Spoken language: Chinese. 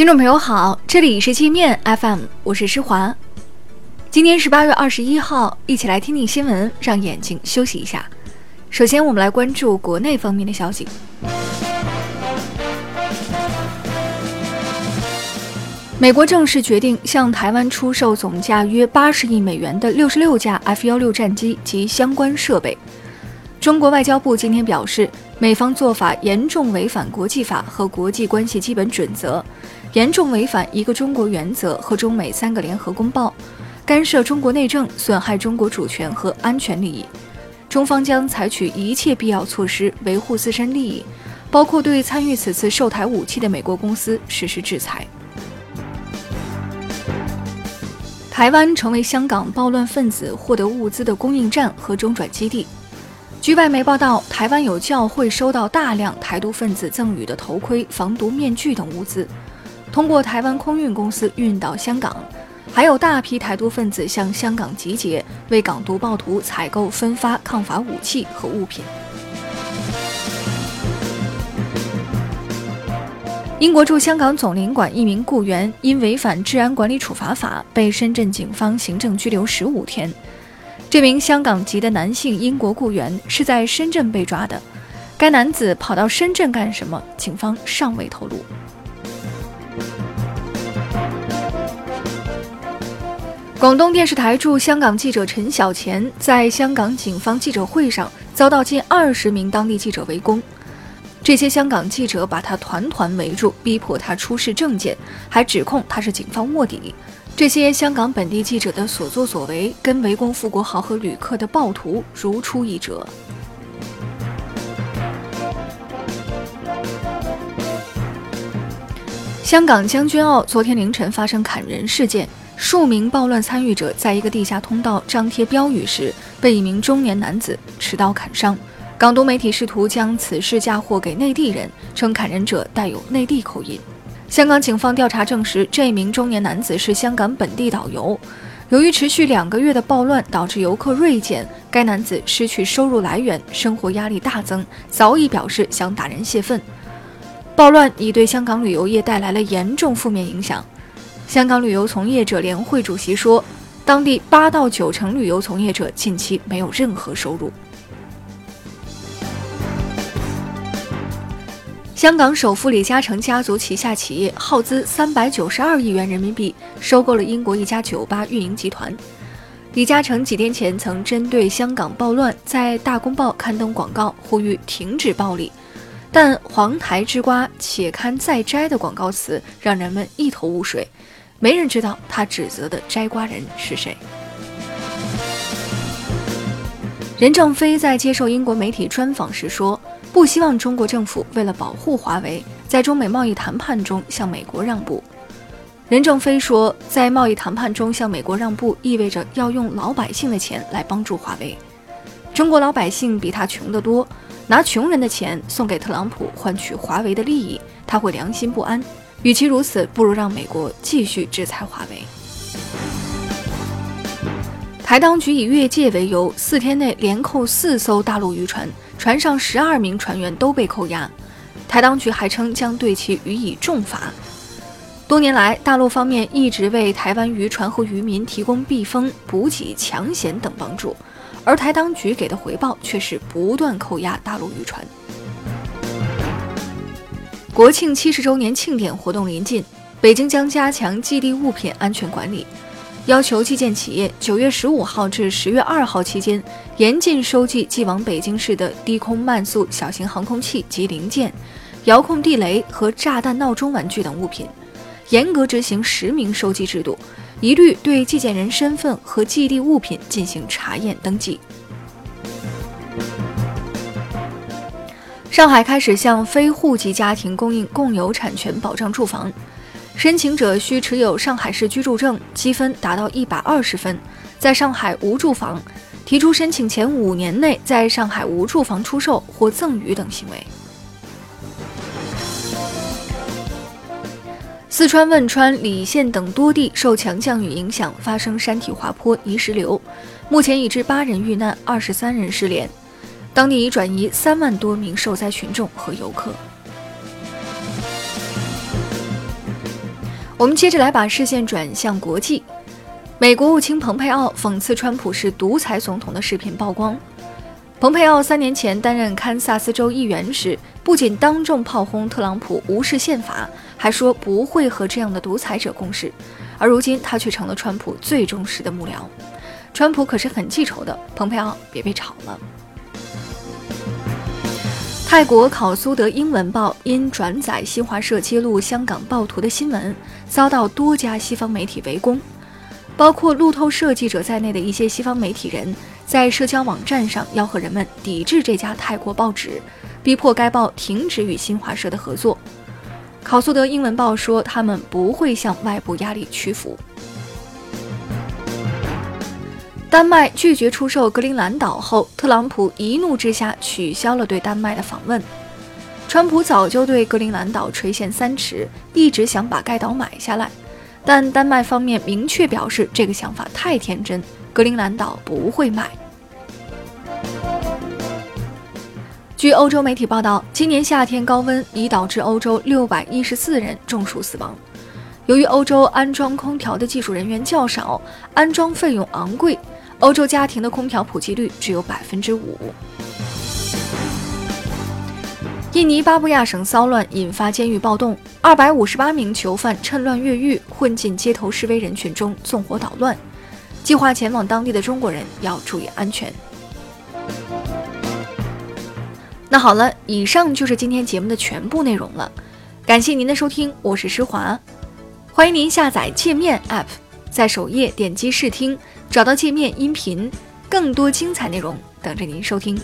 听众朋友好，这里是界面 FM，我是施华。今天是八月二十一号，一起来听听新闻，让眼睛休息一下。首先，我们来关注国内方面的消息。美国正式决定向台湾出售总价约八十亿美元的六十六架 F 幺六战机及相关设备。中国外交部今天表示，美方做法严重违反国际法和国际关系基本准则，严重违反一个中国原则和中美三个联合公报，干涉中国内政，损害中国主权和安全利益。中方将采取一切必要措施维护自身利益，包括对参与此次售台武器的美国公司实施制裁。台湾成为香港暴乱分子获得物资的供应站和中转基地。据外媒报道，台湾有教会收到大量台独分子赠予的头盔、防毒面具等物资，通过台湾空运公司运到香港。还有大批台独分子向香港集结，为港独暴徒采购、分发抗法武器和物品。英国驻香港总领馆一名雇员因违反治安管理处罚法，被深圳警方行政拘留十五天。这名香港籍的男性英国雇员是在深圳被抓的。该男子跑到深圳干什么？警方尚未透露。广东电视台驻香港记者陈小乾在香港警方记者会上遭到近二十名当地记者围攻，这些香港记者把他团团围住，逼迫他出示证件，还指控他是警方卧底。这些香港本地记者的所作所为，跟围攻富国豪和旅客的暴徒如出一辙。香港将军澳昨天凌晨发生砍人事件，数名暴乱参与者在一个地下通道张贴标语时，被一名中年男子持刀砍伤。港独媒体试图将此事嫁祸给内地人，称砍人者带有内地口音。香港警方调查证实，这名中年男子是香港本地导游。由于持续两个月的暴乱导致游客锐减，该男子失去收入来源，生活压力大增，早已表示想打人泄愤。暴乱已对香港旅游业带来了严重负面影响。香港旅游从业者联会主席说，当地八到九成旅游从业者近期没有任何收入。香港首富李嘉诚家族旗下企业耗资三百九十二亿元人民币收购了英国一家酒吧运营集团。李嘉诚几天前曾针对香港暴乱在《大公报》刊登广告，呼吁停止暴力，但“黄台之瓜，且看再摘”的广告词让人们一头雾水，没人知道他指责的摘瓜人是谁。任正非在接受英国媒体专访时说。不希望中国政府为了保护华为，在中美贸易谈判中向美国让步。任正非说，在贸易谈判中向美国让步，意味着要用老百姓的钱来帮助华为。中国老百姓比他穷得多，拿穷人的钱送给特朗普换取华为的利益，他会良心不安。与其如此，不如让美国继续制裁华为。台当局以越界为由，四天内连扣四艘大陆渔船。船上十二名船员都被扣押，台当局还称将对其予以重罚。多年来，大陆方面一直为台湾渔船和渔民提供避风、补给、抢险等帮助，而台当局给的回报却是不断扣押大陆渔船。国庆七十周年庆典活动临近，北京将加强寄递物品安全管理。要求寄件企业九月十五号至十月二号期间，严禁收寄寄往北京市的低空慢速小型航空器及零件、遥控地雷和炸弹闹钟玩具等物品，严格执行实名收寄制度，一律对寄件人身份和寄递物品进行查验登记。上海开始向非户籍家庭供应共有产权保障住房。申请者需持有上海市居住证，积分达到一百二十分，在上海无住房，提出申请前五年内在上海无住房出售或赠与等行为。四川汶川、理县等多地受强降雨影响，发生山体滑坡、泥石流，目前已致八人遇难，二十三人失联，当地已转移三万多名受灾群众和游客。我们接着来把视线转向国际，美国务卿蓬佩奥讽刺川普是独裁总统的视频曝光。蓬佩奥三年前担任堪萨斯州议员时，不仅当众炮轰特朗普无视宪法，还说不会和这样的独裁者共事。而如今，他却成了川普最忠实的幕僚。川普可是很记仇的，蓬佩奥别被炒了。泰国考苏德英文报因转载新华社揭露香港暴徒的新闻，遭到多家西方媒体围攻，包括路透社记者在内的一些西方媒体人。在社交网站上吆喝人们抵制这家泰国报纸，逼迫该报停止与新华社的合作。考苏德英文报说，他们不会向外部压力屈服。丹麦拒绝出售格陵兰岛后，特朗普一怒之下取消了对丹麦的访问。川普早就对格陵兰岛垂涎三尺，一直想把该岛买下来，但丹麦方面明确表示这个想法太天真，格陵兰岛不会卖。据欧洲媒体报道，今年夏天高温已导致欧洲六百一十四人中暑死亡。由于欧洲安装空调的技术人员较少，安装费用昂贵，欧洲家庭的空调普及率只有百分之五。印尼巴布亚省骚乱引发监狱暴动，二百五十八名囚犯趁乱越狱，混进街头示威人群中纵火捣乱。计划前往当地的中国人要注意安全。那好了，以上就是今天节目的全部内容了，感谢您的收听，我是施华，欢迎您下载界面 App，在首页点击试听，找到界面音频，更多精彩内容等着您收听。